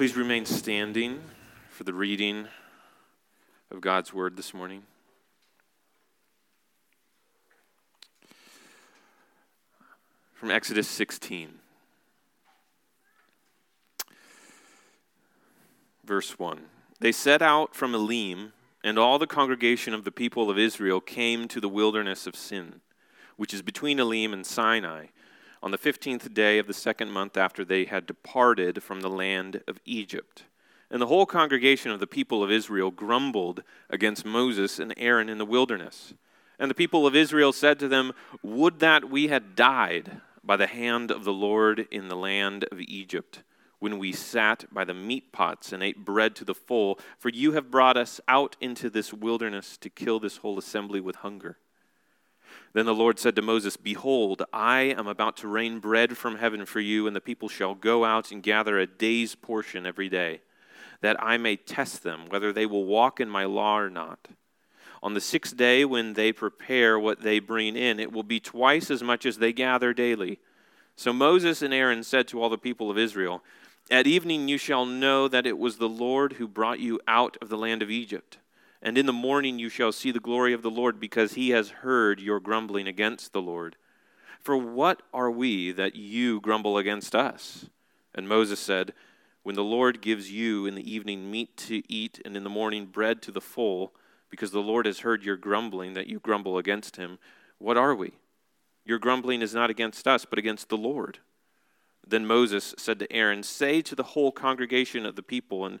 Please remain standing for the reading of God's word this morning. From Exodus 16, verse 1. They set out from Elim, and all the congregation of the people of Israel came to the wilderness of Sin, which is between Elim and Sinai on the fifteenth day of the second month after they had departed from the land of Egypt. And the whole congregation of the people of Israel grumbled against Moses and Aaron in the wilderness. And the people of Israel said to them, Would that we had died by the hand of the Lord in the land of Egypt, when we sat by the meat pots and ate bread to the full, for you have brought us out into this wilderness to kill this whole assembly with hunger. Then the Lord said to Moses, Behold, I am about to rain bread from heaven for you, and the people shall go out and gather a day's portion every day, that I may test them whether they will walk in my law or not. On the sixth day, when they prepare what they bring in, it will be twice as much as they gather daily. So Moses and Aaron said to all the people of Israel, At evening you shall know that it was the Lord who brought you out of the land of Egypt. And in the morning you shall see the glory of the Lord, because he has heard your grumbling against the Lord. For what are we that you grumble against us? And Moses said, When the Lord gives you in the evening meat to eat, and in the morning bread to the full, because the Lord has heard your grumbling, that you grumble against him, what are we? Your grumbling is not against us, but against the Lord. Then Moses said to Aaron, Say to the whole congregation of the people and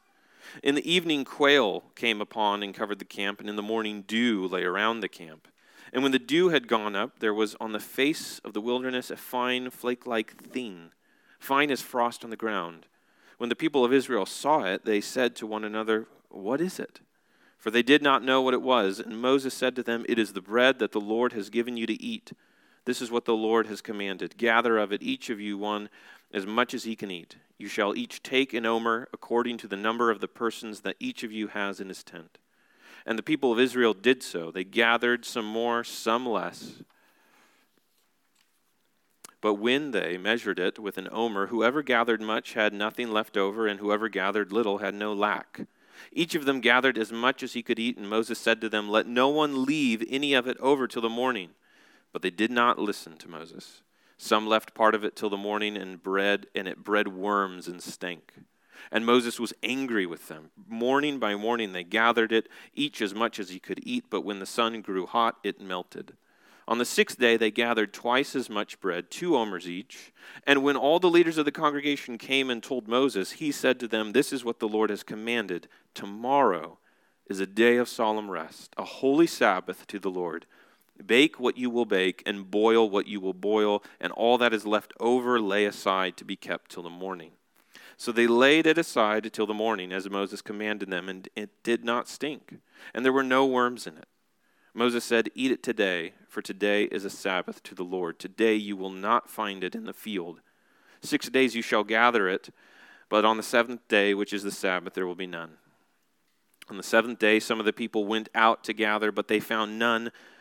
In the evening, quail came upon and covered the camp, and in the morning, dew lay around the camp. And when the dew had gone up, there was on the face of the wilderness a fine flake like thing, fine as frost on the ground. When the people of Israel saw it, they said to one another, What is it? For they did not know what it was. And Moses said to them, It is the bread that the Lord has given you to eat. This is what the Lord has commanded. Gather of it, each of you one, as much as he can eat. You shall each take an omer according to the number of the persons that each of you has in his tent. And the people of Israel did so. They gathered some more, some less. But when they measured it with an omer, whoever gathered much had nothing left over, and whoever gathered little had no lack. Each of them gathered as much as he could eat, and Moses said to them, Let no one leave any of it over till the morning. But they did not listen to Moses. Some left part of it till the morning and bread, and it bred worms and stank. And Moses was angry with them. Morning by morning they gathered it, each as much as he could eat, but when the sun grew hot, it melted. On the sixth day they gathered twice as much bread, two omers each. And when all the leaders of the congregation came and told Moses, he said to them, This is what the Lord has commanded. Tomorrow is a day of solemn rest, a holy Sabbath to the Lord. Bake what you will bake, and boil what you will boil, and all that is left over lay aside to be kept till the morning. So they laid it aside till the morning, as Moses commanded them, and it did not stink, and there were no worms in it. Moses said, Eat it today, for today is a Sabbath to the Lord. Today you will not find it in the field. Six days you shall gather it, but on the seventh day, which is the Sabbath, there will be none. On the seventh day, some of the people went out to gather, but they found none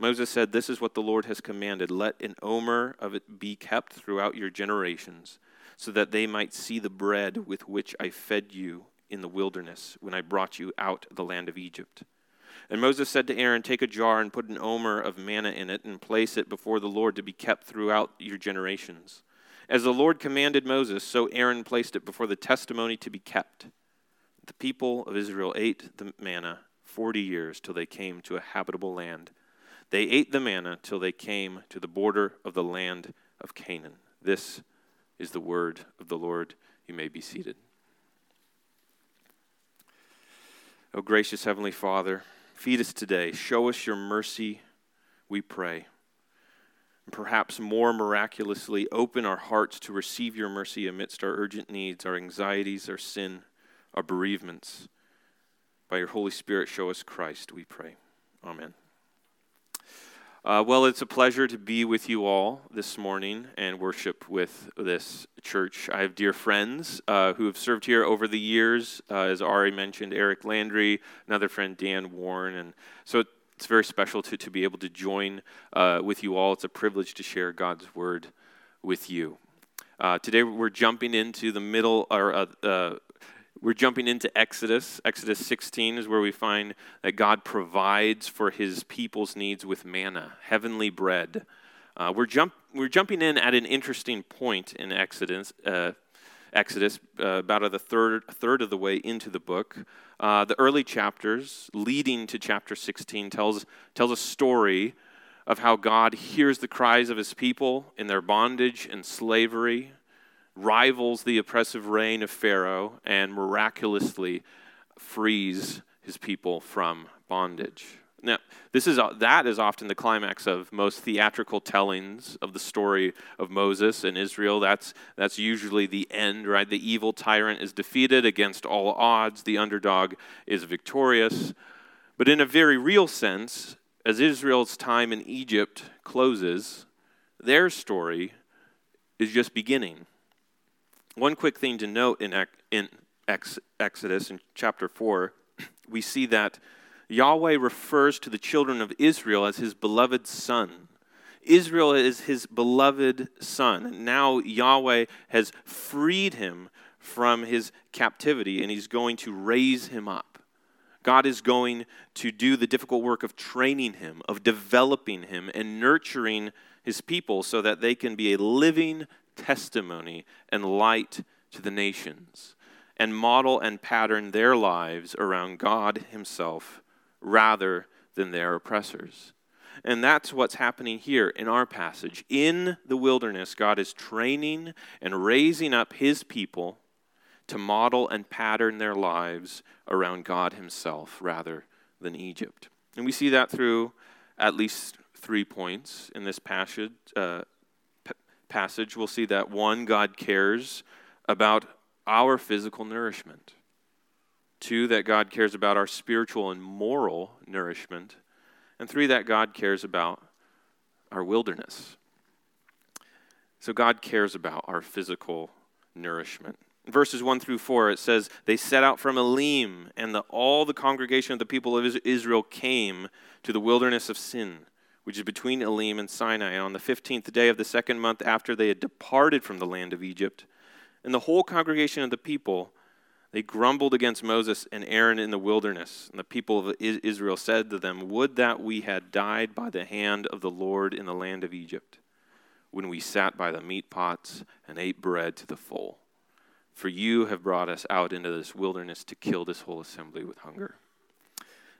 Moses said, This is what the Lord has commanded. Let an omer of it be kept throughout your generations, so that they might see the bread with which I fed you in the wilderness when I brought you out of the land of Egypt. And Moses said to Aaron, Take a jar and put an omer of manna in it, and place it before the Lord to be kept throughout your generations. As the Lord commanded Moses, so Aaron placed it before the testimony to be kept. The people of Israel ate the manna forty years till they came to a habitable land They ate the manna till they came to the border of the land of Canaan. This is the word of the Lord. You may be seated. O gracious Heavenly Father, feed us today. Show us your mercy, we pray. And perhaps more miraculously, open our hearts to receive your mercy amidst our urgent needs, our anxieties, our sin, our bereavements. By your Holy Spirit, show us Christ, we pray. Amen. Uh, well, it's a pleasure to be with you all this morning and worship with this church. I have dear friends uh, who have served here over the years, uh, as Ari mentioned, Eric Landry, another friend, Dan Warren. And so it's very special to, to be able to join uh, with you all. It's a privilege to share God's word with you. Uh, today we're jumping into the middle, or uh, we're jumping into Exodus. Exodus 16 is where we find that God provides for his people's needs with manna, heavenly bread. Uh, we're, jump, we're jumping in at an interesting point in Exodus, uh, Exodus uh, about a third, third of the way into the book. Uh, the early chapters leading to chapter 16 tells, tells a story of how God hears the cries of his people in their bondage and slavery rivals the oppressive reign of Pharaoh and miraculously frees his people from bondage. Now, this is, uh, that is often the climax of most theatrical tellings of the story of Moses and Israel. That's, that's usually the end, right? The evil tyrant is defeated against all odds, the underdog is victorious. But in a very real sense, as Israel's time in Egypt closes, their story is just beginning. One quick thing to note in, in Exodus, in chapter 4, we see that Yahweh refers to the children of Israel as his beloved son. Israel is his beloved son. Now Yahweh has freed him from his captivity and he's going to raise him up. God is going to do the difficult work of training him, of developing him, and nurturing his people so that they can be a living testimony and light to the nations and model and pattern their lives around God Himself rather than their oppressors. And that's what's happening here in our passage. In the wilderness, God is training and raising up His people to model and pattern their lives around God Himself rather than Egypt. And we see that through at least three points in this passage. Uh, passage, we'll see that one, God cares about our physical nourishment. Two, that God cares about our spiritual and moral nourishment. And three, that God cares about our wilderness. So God cares about our physical nourishment. Verses 1 through 4, it says, They set out from Elim, and the, all the congregation of the people of Israel came to the wilderness of Sin which is between Elim and Sinai, on the fifteenth day of the second month after they had departed from the land of Egypt. And the whole congregation of the people, they grumbled against Moses and Aaron in the wilderness. And the people of Israel said to them, Would that we had died by the hand of the Lord in the land of Egypt, when we sat by the meat pots and ate bread to the full. For you have brought us out into this wilderness to kill this whole assembly with hunger.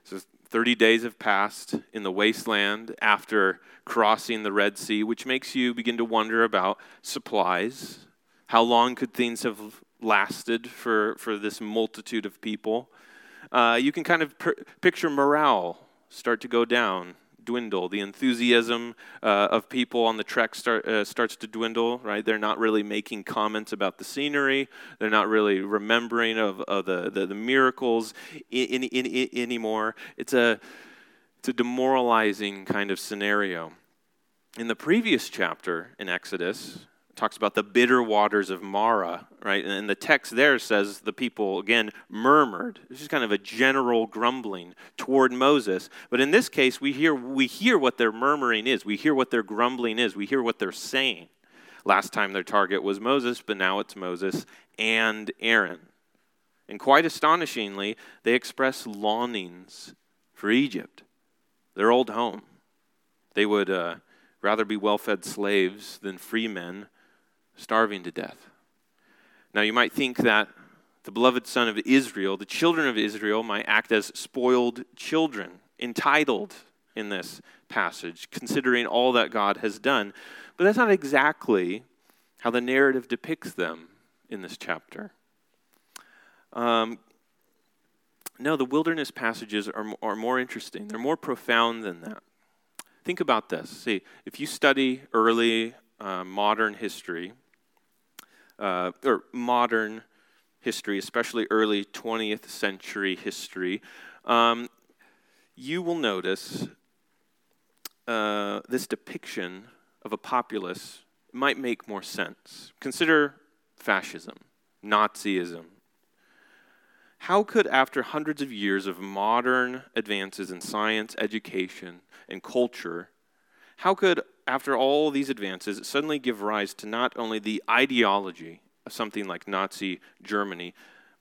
So 30 days have passed in the wasteland after crossing the Red Sea, which makes you begin to wonder about supplies. How long could things have lasted for, for this multitude of people? Uh, you can kind of per- picture morale start to go down dwindle. The enthusiasm uh, of people on the trek start, uh, starts to dwindle, right? They're not really making comments about the scenery. They're not really remembering of, of the, the, the, miracles in, in, in, anymore. It's a, it's a demoralizing kind of scenario. In the previous chapter in Exodus, talks about the bitter waters of Marah, right? And the text there says the people, again, murmured. This is kind of a general grumbling toward Moses. But in this case, we hear, we hear what their murmuring is. We hear what their grumbling is. We hear what they're saying. Last time their target was Moses, but now it's Moses and Aaron. And quite astonishingly, they express longings for Egypt, their old home. They would uh, rather be well fed slaves than free men starving to death. Now, you might think that the beloved son of Israel, the children of Israel, might act as spoiled children, entitled, in this passage, considering all that God has done. But that's not exactly how the narrative depicts them in this chapter. Um, no, the wilderness passages are, are more interesting. They're more profound than that. Think about this. See, if you study early uh, modern history, uh, or modern history, especially early 20th century history, um, you will notice uh, this depiction of a populace might make more sense. Consider fascism, Nazism. How could, after hundreds of years of modern advances in science, education, and culture, how could, after all these advances, suddenly give rise to not only the ideology of something like Nazi Germany,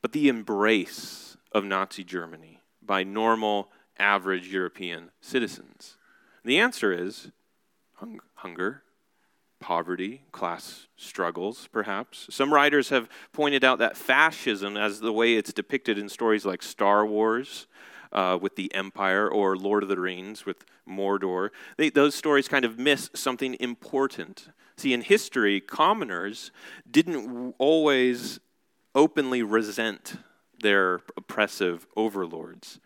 but the embrace of Nazi Germany by normal, average European citizens? The answer is hung- hunger, poverty, class struggles, perhaps. Some writers have pointed out that fascism, as the way it's depicted in stories like Star Wars uh, with the Empire or Lord of the Rings with Mordor, they, those stories kind of miss something important. See, in history, commoners didn't always openly resent their oppressive overlords.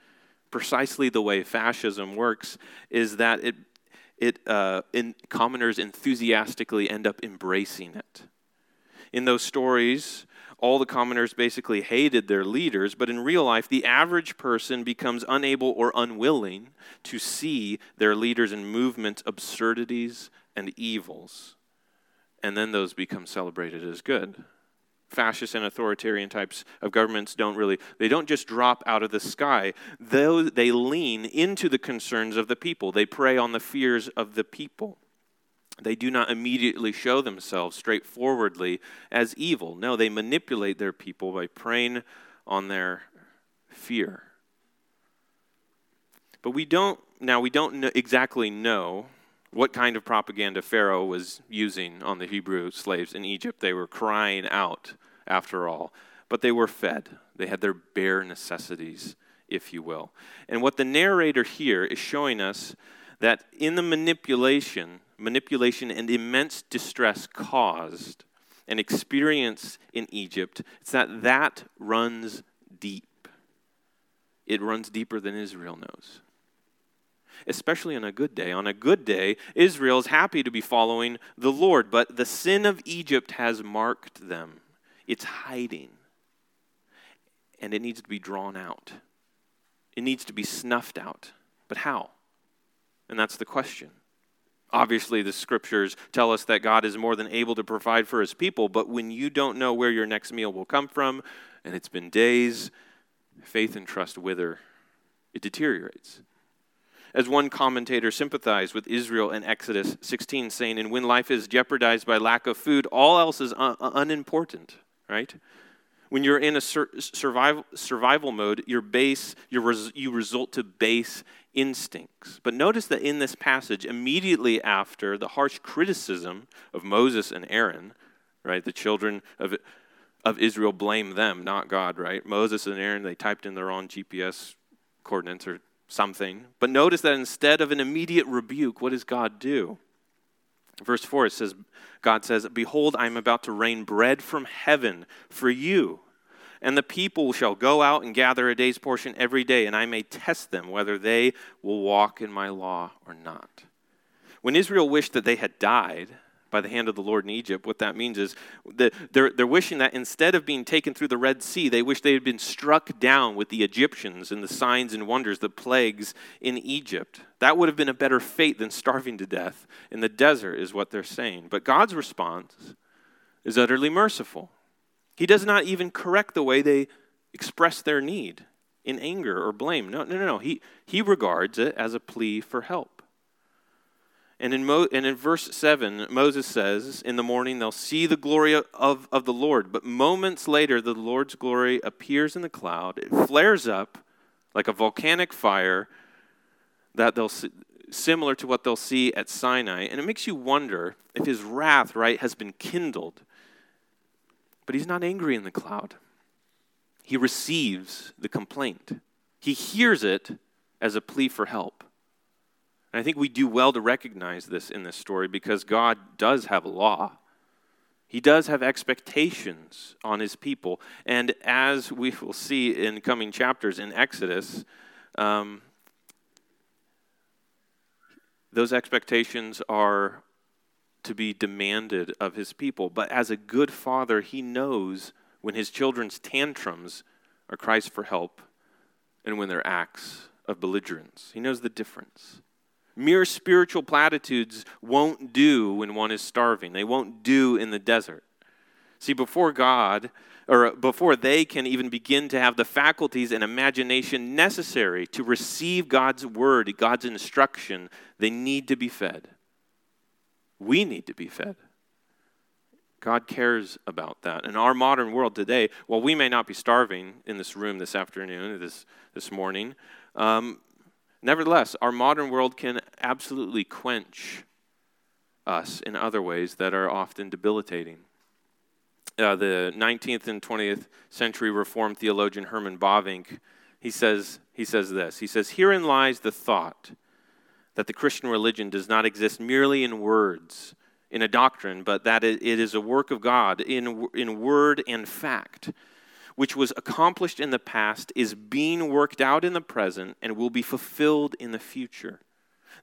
Precisely the way fascism works is that it it, uh, in, commoners enthusiastically end up embracing it. In those stories, all the commoners basically hated their leaders, but in real life, the average person becomes unable or unwilling to see their leaders and movement absurdities and evils. And then those become celebrated as good. Fascist and authoritarian types of governments don't really they don't just drop out of the sky. Though they lean into the concerns of the people. They prey on the fears of the people they do not immediately show themselves straightforwardly as evil no they manipulate their people by preying on their fear but we don't now we don't exactly know what kind of propaganda Pharaoh was using on the Hebrew slaves in Egypt. They were crying out, after all, but they were fed. They had their bare necessities, if you will. And what the narrator here is showing us that in the manipulation, manipulation and immense distress caused and experienced in Egypt, it's that that runs deep. It runs deeper than Israel knows especially on a good day. On a good day, Israel is happy to be following the Lord, but the sin of Egypt has marked them. It's hiding, and it needs to be drawn out. It needs to be snuffed out. But how? And that's the question. Obviously, the scriptures tell us that God is more than able to provide for his people, but when you don't know where your next meal will come from, and it's been days, faith and trust wither, it deteriorates. As one commentator sympathized with Israel in Exodus 16, saying, And when life is jeopardized by lack of food, all else is un- uh, unimportant, right? When you're in a sur- survival, survival mode, your base, your res- you result to base instincts. But notice that in this passage, immediately after the harsh criticism of Moses and Aaron, right, the children of, of Israel blame them, not God, right? Moses and Aaron, they typed in their own GPS coordinates or something. But notice that instead of an immediate rebuke, what does God do? Verse 4 it says, God says, Behold, I am about to rain bread from heaven for you. And the people shall go out and gather a day's portion every day, and I may test them whether they will walk in my law or not. When Israel wished that they had died, by the hand of the Lord in Egypt, what that means is that they're, they're wishing that instead of being taken through the Red Sea, they wish they had been struck down with the Egyptians and the signs and wonders, the plagues in Egypt. That would have been a better fate than starving to death in the desert, is what they're saying. But God's response is utterly merciful. He does not even correct the way they express their need in anger or blame. No, no, no, no. He, he regards it as a plea for help. And in, Mo, and in verse 7, Moses says, In the morning they'll see the glory of, of the Lord. But moments later, the Lord's glory appears in the cloud. It flares up like a volcanic fire that they'll see, similar to what they'll see at Sinai. And it makes you wonder if his wrath, right, has been kindled. But he's not angry in the cloud. He receives the complaint, he hears it as a plea for help. And I think we do well to recognize this in this story because God does have a law. He does have expectations on his people. And as we will see in coming chapters in Exodus, um, those expectations are to be demanded of his people. But as a good father, he knows when his children's tantrums are cries for help and when they're acts of belligerence. He knows the difference. Mere spiritual platitudes won't do when one is starving, they won't do in the desert. See, before God, or before they can even begin to have the faculties and imagination necessary to receive God's word, God's instruction, they need to be fed. We need to be fed. God cares about that. In our modern world today, while we may not be starving in this room this afternoon, this, this morning, um, Nevertheless, our modern world can absolutely quench us in other ways that are often debilitating. Uh, the 19th and 20th century Reformed theologian Herman Bavinck, he says, he says this. He says, Herein lies the thought that the Christian religion does not exist merely in words, in a doctrine, but that it is a work of God in, in word and fact which was accomplished in the past is being worked out in the present and will be fulfilled in the future.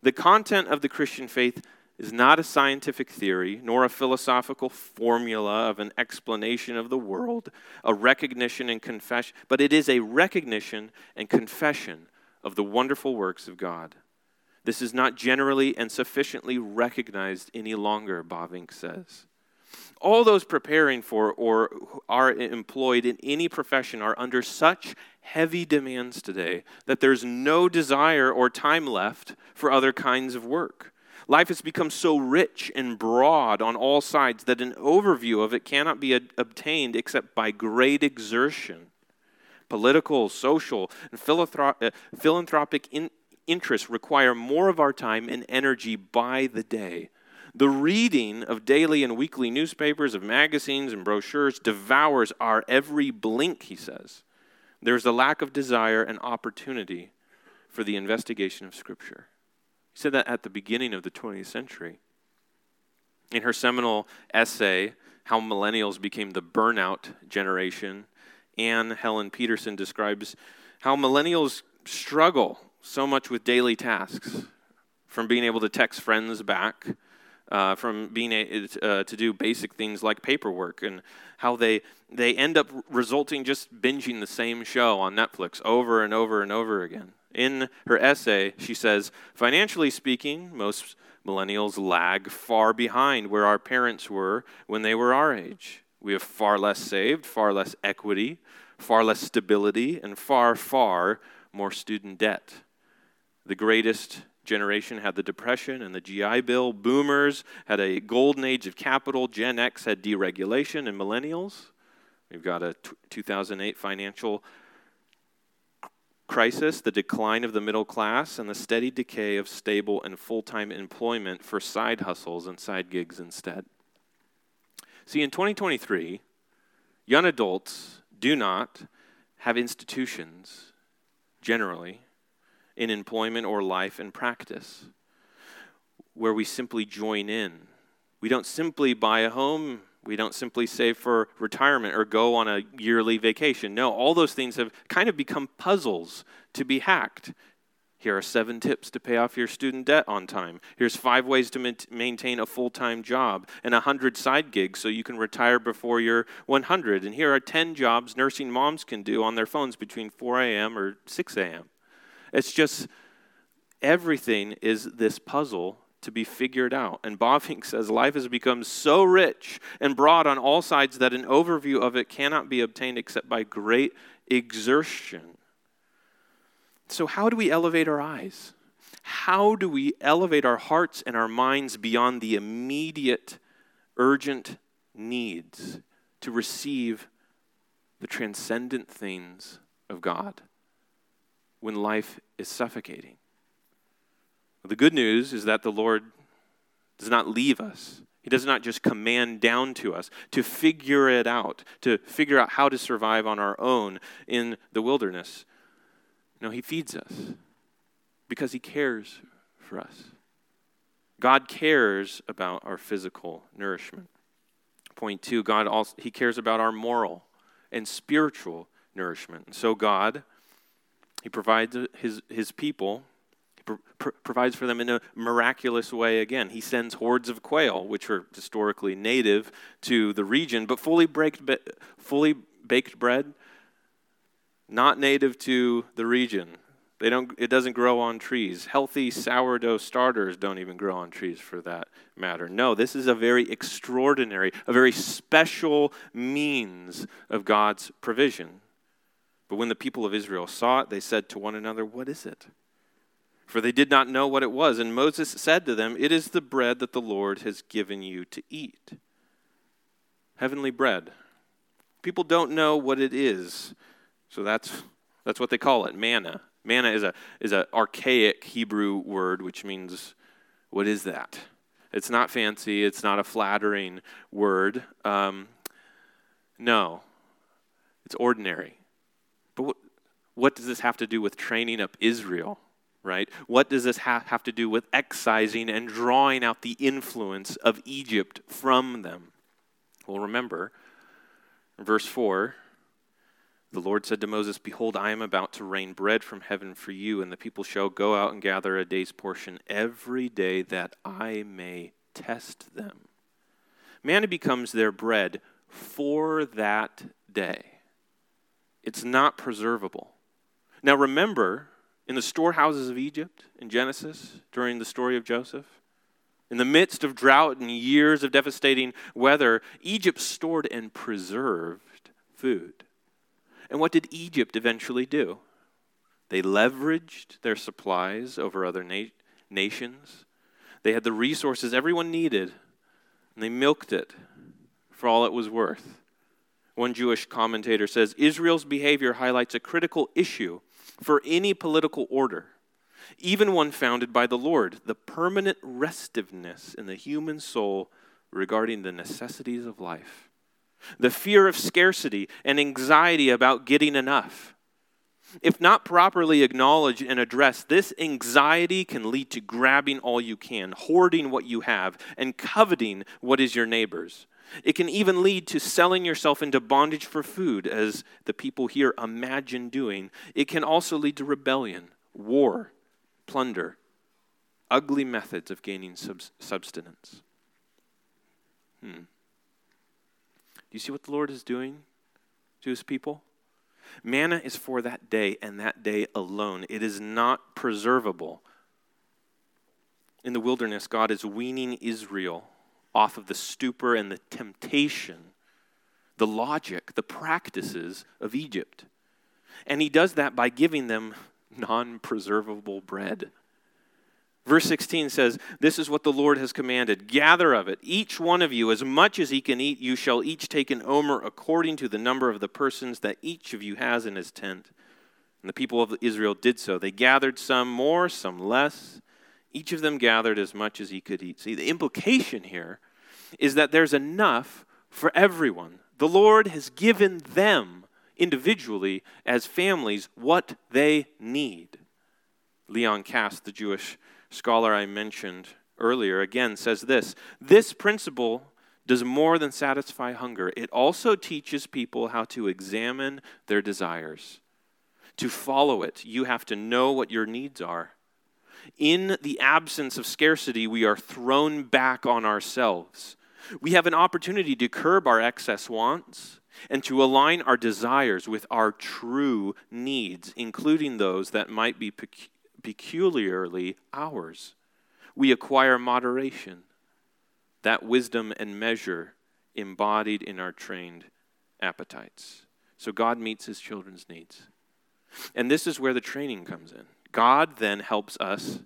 The content of the Christian faith is not a scientific theory, nor a philosophical formula of an explanation of the world, a recognition and confession, but it is a recognition and confession of the wonderful works of God. This is not generally and sufficiently recognized any longer, Bavinck says all those preparing for or are employed in any profession are under such heavy demands today that there's no desire or time left for other kinds of work. Life has become so rich and broad on all sides that an overview of it cannot be obtained except by great exertion. Political, social, and uh, philanthropic interests require more of our time and energy by the day the reading of daily and weekly newspapers, of magazines and brochures devours our every blink, he says. There's a lack of desire and opportunity for the investigation of Scripture. He said that at the beginning of the 20th century. In her seminal essay, How Millennials Became the Burnout Generation, Anne Helen Petersen describes how millennials struggle so much with daily tasks, from being able to text friends back uh, from being a, uh, to do basic things like paperwork and how they they end up resulting just binging the same show on Netflix over and over and over again. In her essay, she says, financially speaking, most millennials lag far behind where our parents were when they were our age. We have far less saved, far less equity, far less stability, and far, far more student debt. The greatest generation had the Depression and the GI Bill. Boomers had a golden age of capital. Gen X had deregulation, and millennials, we've got a t- 2008 financial crisis, the decline of the middle class, and the steady decay of stable and full time employment for side hustles and side gigs instead. See, in 2023, young adults do not have institutions generally in employment or life and practice, where we simply join in. We don't simply buy a home. We don't simply save for retirement or go on a yearly vacation. No, all those things have kind of become puzzles to be hacked. Here are seven tips to pay off your student debt on time. Here's five ways to maintain a full time job and a 100 side gigs so you can retire before you're 100. And here are 10 jobs nursing moms can do on their phones between 4 a.m. or 6 a.m. It's just everything is this puzzle to be figured out. And Bavinck says life has become so rich and broad on all sides that an overview of it cannot be obtained except by great exertion. So, how do we elevate our eyes? How do we elevate our hearts and our minds beyond the immediate, urgent needs to receive the transcendent things of God? When life is suffocating. The good news is that the Lord does not leave us. He does not just command down to us to figure it out, to figure out how to survive on our own in the wilderness. No, He feeds us because He cares for us. God cares about our physical nourishment. Point two, God also He cares about our moral and spiritual nourishment. And so God, He provides His, his people, He pro- pro- provides for them in a miraculous way again. He sends hordes of quail, which are historically native to the region, but fully baked, fully baked bread, not native to the region. They don't, it doesn't grow on trees. Healthy sourdough starters don't even grow on trees for that matter. No, this is a very extraordinary, a very special means of God's provision. But when the people of Israel saw it, they said to one another, What is it? For they did not know what it was. And Moses said to them, It is the bread that the Lord has given you to eat. Heavenly bread. People don't know what it is, so that's, that's what they call it manna. Manna is a is an archaic Hebrew word which means what is that? It's not fancy. It's not a flattering word. Um, no, it's ordinary. What, what does this have to do with training up Israel? Right? What does this ha- have to do with excising and drawing out the influence of Egypt from them? Well, remember, verse 4 the Lord said to Moses, Behold, I am about to rain bread from heaven for you, and the people shall go out and gather a day's portion every day that I may test them. Manna becomes their bread for that day. It's not preservable. Now remember, in the storehouses of Egypt in Genesis, during the story of Joseph, in the midst of drought and years of devastating weather, Egypt stored and preserved food. And what did Egypt eventually do? They leveraged their supplies over other na- nations. They had the resources everyone needed, and they milked it for all it was worth. One Jewish commentator says Israel's behavior highlights a critical issue for any political order, even one founded by the Lord the permanent restiveness in the human soul regarding the necessities of life the fear of scarcity, and anxiety about getting enough. If not properly acknowledged and addressed, this anxiety can lead to grabbing all you can, hoarding what you have, and coveting what is your neighbor's. It can even lead to selling yourself into bondage for food, as the people here imagine doing. It can also lead to rebellion, war, plunder, ugly methods of gaining subsistence. Hmm. Do you see what the Lord is doing to his people? Manna is for that day and that day alone. It is not preservable. In the wilderness, God is weaning Israel off of the stupor and the temptation, the logic, the practices of Egypt. And he does that by giving them non preservable bread. Verse 16 says, This is what the Lord has commanded gather of it, each one of you, as much as he can eat, you shall each take an omer according to the number of the persons that each of you has in his tent. And the people of Israel did so. They gathered some more, some less. Each of them gathered as much as he could eat. See, the implication here is that there's enough for everyone. The Lord has given them individually, as families, what they need. Leon Kass, the Jewish scholar I mentioned earlier, again says this this principle does more than satisfy hunger, it also teaches people how to examine their desires. To follow it, you have to know what your needs are. In the absence of scarcity, we are thrown back on ourselves. We have an opportunity to curb our excess wants and to align our desires with our true needs, including those that might be peculiarly ours. We acquire moderation, that wisdom and measure embodied in our trained appetites. So God meets his children's needs. And this is where the training comes in. God then helps us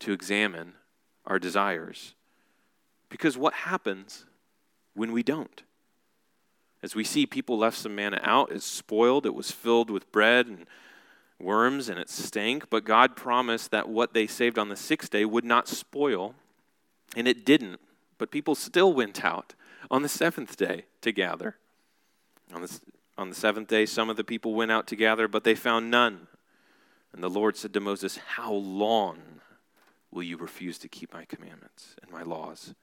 to examine our desires. Because what happens when we don't? As we see, people left some manna out, it's spoiled, it was filled with bread and worms and it stank, but God promised that what they saved on the sixth day would not spoil, and it didn't. But people still went out on the seventh day to gather. On the, on the seventh day, some of the people went out to gather, but they found none. And the Lord said to Moses, How long will you refuse to keep my commandments and my laws?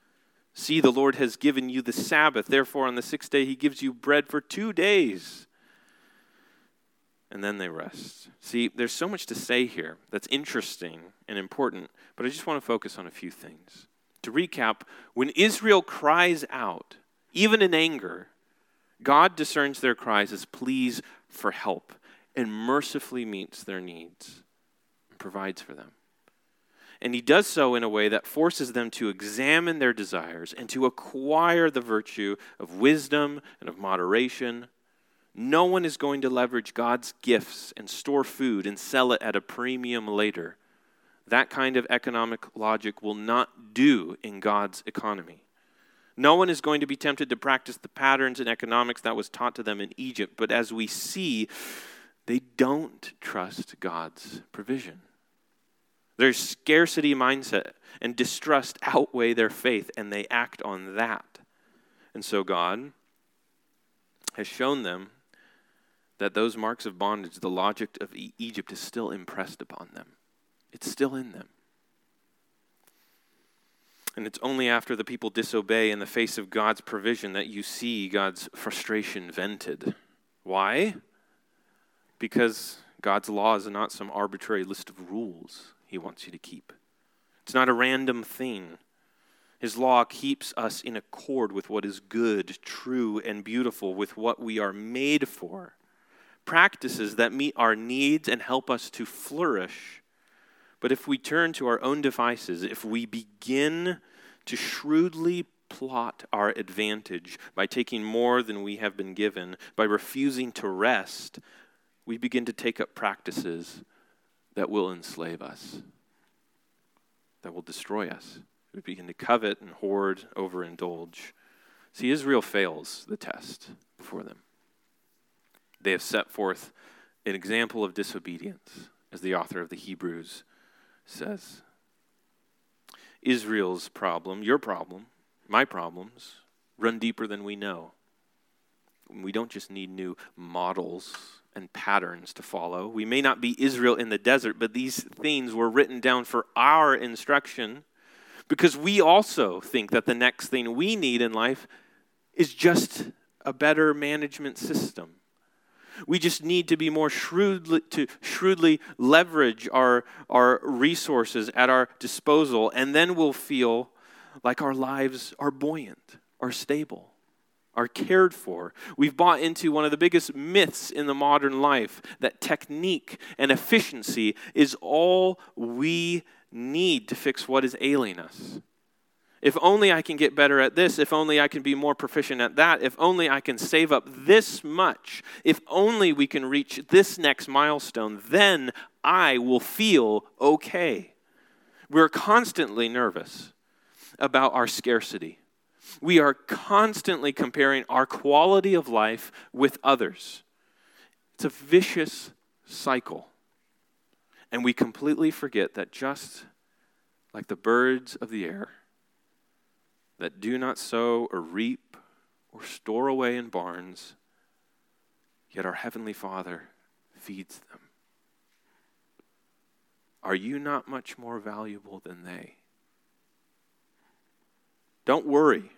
See, the Lord has given you the Sabbath. Therefore, on the sixth day, he gives you bread for two days. And then they rest. See, there's so much to say here that's interesting and important, but I just want to focus on a few things. To recap, when Israel cries out, even in anger, God discerns their cries as pleas for help and mercifully meets their needs and provides for them. And he does so in a way that forces them to examine their desires and to acquire the virtue of wisdom and of moderation. No one is going to leverage God's gifts and store food and sell it at a premium later. That kind of economic logic will not do in God's economy. No one is going to be tempted to practice the patterns in economics that was taught to them in Egypt, but as we see, they don't trust God's provision. Their scarcity mindset and distrust outweigh their faith, and they act on that. And so God has shown them that those marks of bondage, the logic of Egypt, is still impressed upon them. It's still in them. And it's only after the people disobey in the face of God's provision that you see God's frustration vented. Why? Because God's laws are not some arbitrary list of rules he wants you to keep. It's not a random thing. His law keeps us in accord with what is good, true, and beautiful, with what we are made for. Practices that meet our needs and help us to flourish. But if we turn to our own devices, if we begin to shrewdly plot our advantage by taking more than we have been given, by refusing to rest, we begin to take up practices that will enslave us, that will destroy us. We begin to covet and hoard, overindulge. See, Israel fails the test before them. They have set forth an example of disobedience, as the author of the Hebrews says. Israel's problem, your problem, my problems, run deeper than we know. We don't just need new models and patterns to follow. We may not be Israel in the desert, but these things were written down for our instruction because we also think that the next thing we need in life is just a better management system. We just need to be more shrewdly to shrewdly leverage our, our resources at our disposal, and then we'll feel like our lives are buoyant, are stable are cared for. We've bought into one of the biggest myths in the modern life that technique and efficiency is all we need to fix what is ailing us. If only I can get better at this, if only I can be more proficient at that, if only I can save up this much, if only we can reach this next milestone, then I will feel okay. We're constantly nervous about our scarcity we are constantly comparing our quality of life with others. It's a vicious cycle. And we completely forget that just like the birds of the air that do not sow or reap or store away in barns, yet our Heavenly Father feeds them. Are you not much more valuable than they? Don't worry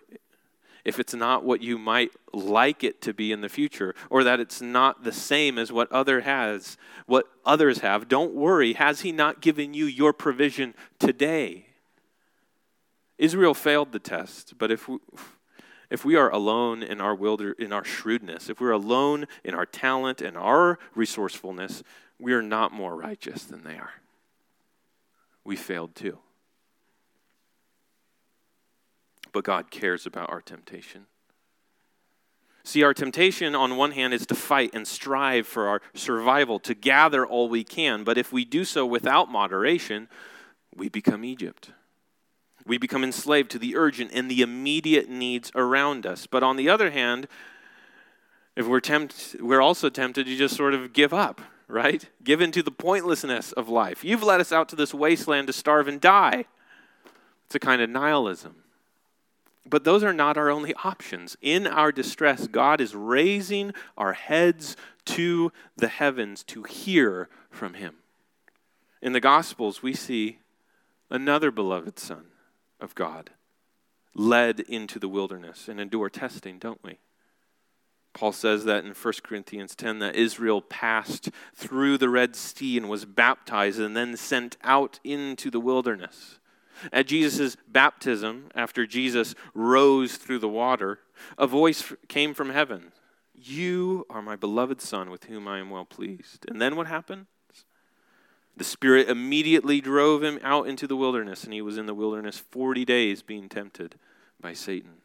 if it's not what you might like it to be in the future or that it's not the same as what other has what others have. Don't worry. Has he not given you your provision today? Israel failed the test but if we, if we are alone in our wilder in our shrewdness if we're alone in our talent and our resourcefulness we are not more righteous than they are. We failed too but God cares about our temptation. See, our temptation on one hand is to fight and strive for our survival, to gather all we can. But if we do so without moderation, we become Egypt. We become enslaved to the urgent and the immediate needs around us. But on the other hand, if we're tempted, we're also tempted to just sort of give up, right? Give in to the pointlessness of life. You've led us out to this wasteland to starve and die. It's a kind of nihilism. But those are not our only options. In our distress, God is raising our heads to the heavens to hear from Him. In the Gospels, we see another beloved Son of God, led into the wilderness and endure testing, don't we? Paul says that in 1 Corinthians 10 that Israel passed through the Red Sea and was baptized and then sent out into the wilderness. At Jesus' baptism, after Jesus rose through the water, a voice came from heaven You are my beloved Son, with whom I am well pleased. And then what happened? The Spirit immediately drove him out into the wilderness, and he was in the wilderness 40 days being tempted by Satan.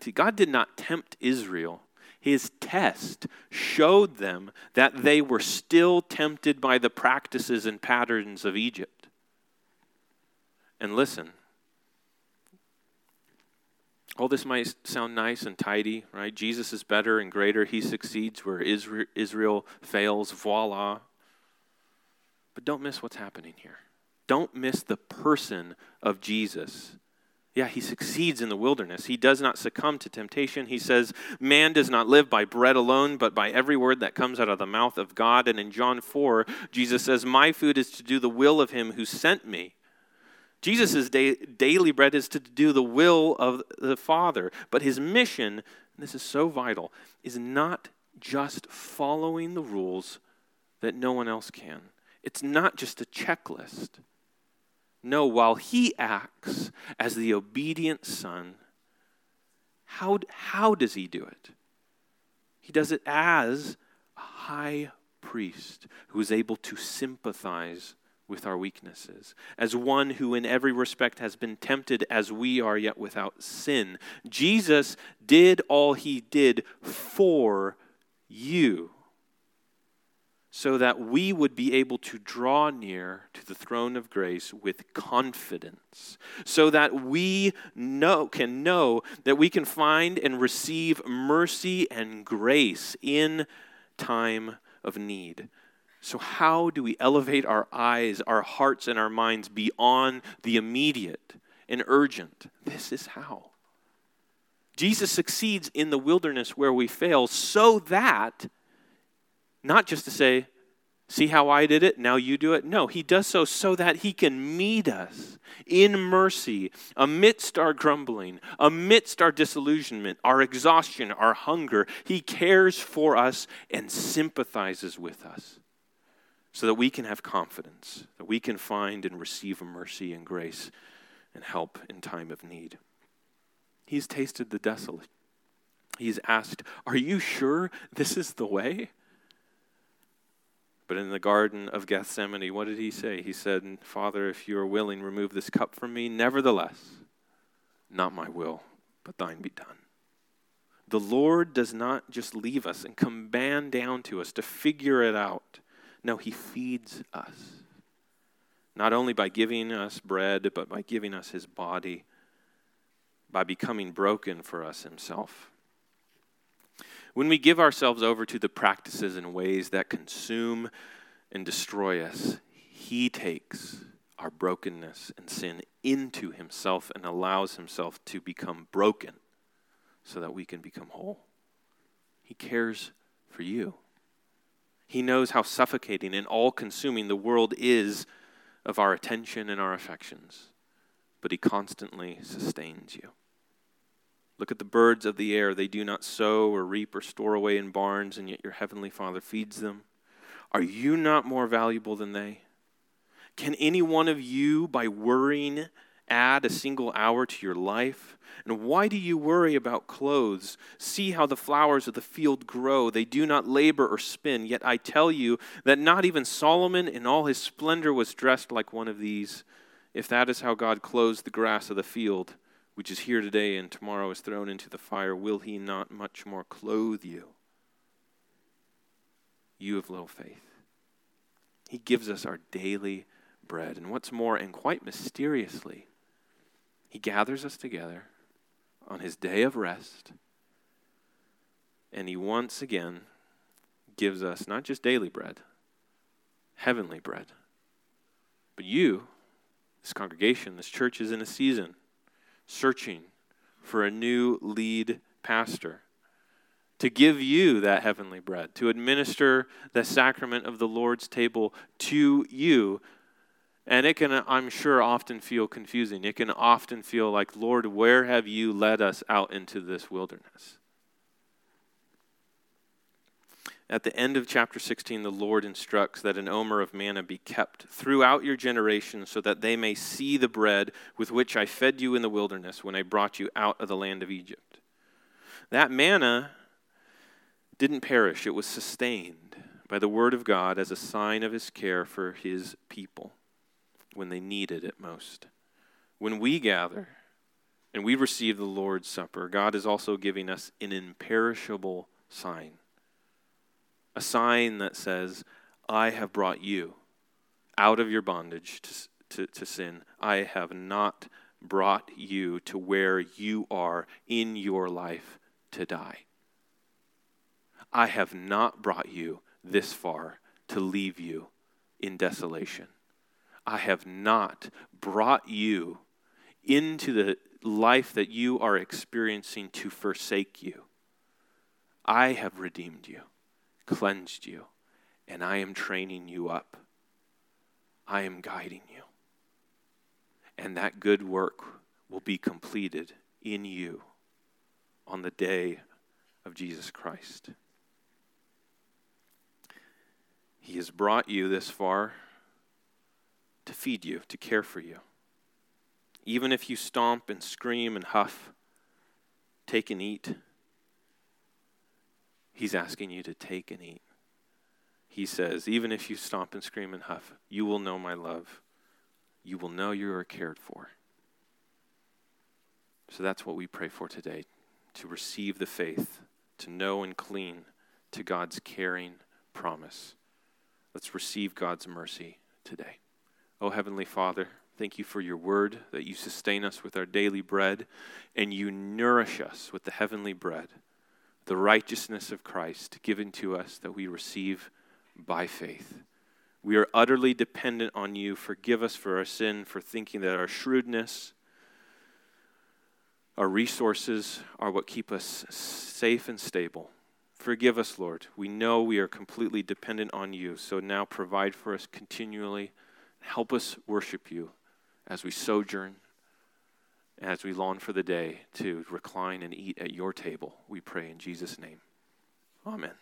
See, God did not tempt Israel. His test showed them that they were still tempted by the practices and patterns of Egypt. And listen, all this might sound nice and tidy, right? Jesus is better and greater. He succeeds where Israel fails. Voila. But don't miss what's happening here. Don't miss the person of Jesus. Yeah, he succeeds in the wilderness. He does not succumb to temptation. He says, Man does not live by bread alone, but by every word that comes out of the mouth of God. And in John 4, Jesus says, My food is to do the will of him who sent me. Jesus' da- daily bread is to do the will of the Father. But his mission, this is so vital, is not just following the rules that no one else can. It's not just a checklist. No, while he acts as the obedient son, how, how does he do it? He does it as a high priest who is able to sympathize with our weaknesses, as one who in every respect has been tempted as we are, yet without sin. Jesus did all he did for you so that we would be able to draw near to the throne of grace with confidence, so that we know, can know that we can find and receive mercy and grace in time of need. So, how do we elevate our eyes, our hearts, and our minds beyond the immediate and urgent? This is how. Jesus succeeds in the wilderness where we fail so that not just to say, see how I did it, now you do it. No, he does so so that he can meet us in mercy amidst our grumbling, amidst our disillusionment, our exhaustion, our hunger. He cares for us and sympathizes with us so that we can have confidence, that we can find and receive mercy and grace and help in time of need. He's tasted the desolate. He's asked, Are you sure this is the way? But in the Garden of Gethsemane, what did he say? He said, Father, if you are willing, remove this cup from me. Nevertheless, not my will, but thine be done. The Lord does not just leave us and come down to us to figure it out. No, he feeds us. Not only by giving us bread, but by giving us his body, by becoming broken for us himself. When we give ourselves over to the practices and ways that consume and destroy us, He takes our brokenness and sin into Himself and allows Himself to become broken so that we can become whole. He cares for you. He knows how suffocating and all consuming the world is of our attention and our affections, but He constantly sustains you. Look at the birds of the air. They do not sow or reap or store away in barns, and yet your heavenly Father feeds them. Are you not more valuable than they? Can any one of you, by worrying, add a single hour to your life? And why do you worry about clothes? See how the flowers of the field grow. They do not labor or spin. Yet I tell you that not even Solomon in all his splendor was dressed like one of these. If that is how God clothes the grass of the field, which is here today and tomorrow is thrown into the fire, will he not much more clothe you? You of little faith. He gives us our daily bread. And what's more, and quite mysteriously, he gathers us together on his day of rest, and he once again gives us not just daily bread, heavenly bread. But you, this congregation, this church is in a season searching for a new lead pastor to give you that heavenly bread, to administer the sacrament of the Lord's table to you. And it can, I'm sure, often feel confusing. It can often feel like, Lord, where have you led us out into this wilderness? At the end of chapter 16, the Lord instructs that an omer of manna be kept throughout your generations so that they may see the bread with which I fed you in the wilderness when I brought you out of the land of Egypt. That manna didn't perish, it was sustained by the word of God as a sign of his care for his people when they needed it most. When we gather and we receive the Lord's Supper, God is also giving us an imperishable sign a sign that says, I have brought you out of your bondage to, to, to, sin. I have not brought you to where you are in your life to die. I have not brought you this far to leave you in desolation. I have not brought you into the life that you are experiencing to forsake you. I have redeemed you cleansed you, and I am training you up. I am guiding you. And that good work will be completed in you on the day of Jesus Christ. He has brought you this far to feed you, to care for you. Even if you stomp and scream and huff, take and eat. He's asking you to take and eat. He says, even if you stomp and scream and huff, you will know my love. You will know you are cared for. So that's what we pray for today to receive the faith, to know and cling to God's caring promise. Let's receive God's mercy today. Oh, Heavenly Father, thank you for your word, that you sustain us with our daily bread, and you nourish us with the heavenly bread the righteousness of Christ given to us that we receive by faith. We are utterly dependent on you. Forgive us for our sin, for thinking that our shrewdness, our resources are what keep us safe and stable. Forgive us, Lord. We know we are completely dependent on you. So now provide for us continually. Help us worship you as we sojourn as we long for the day to recline and eat at your table, we pray in Jesus' name. Amen.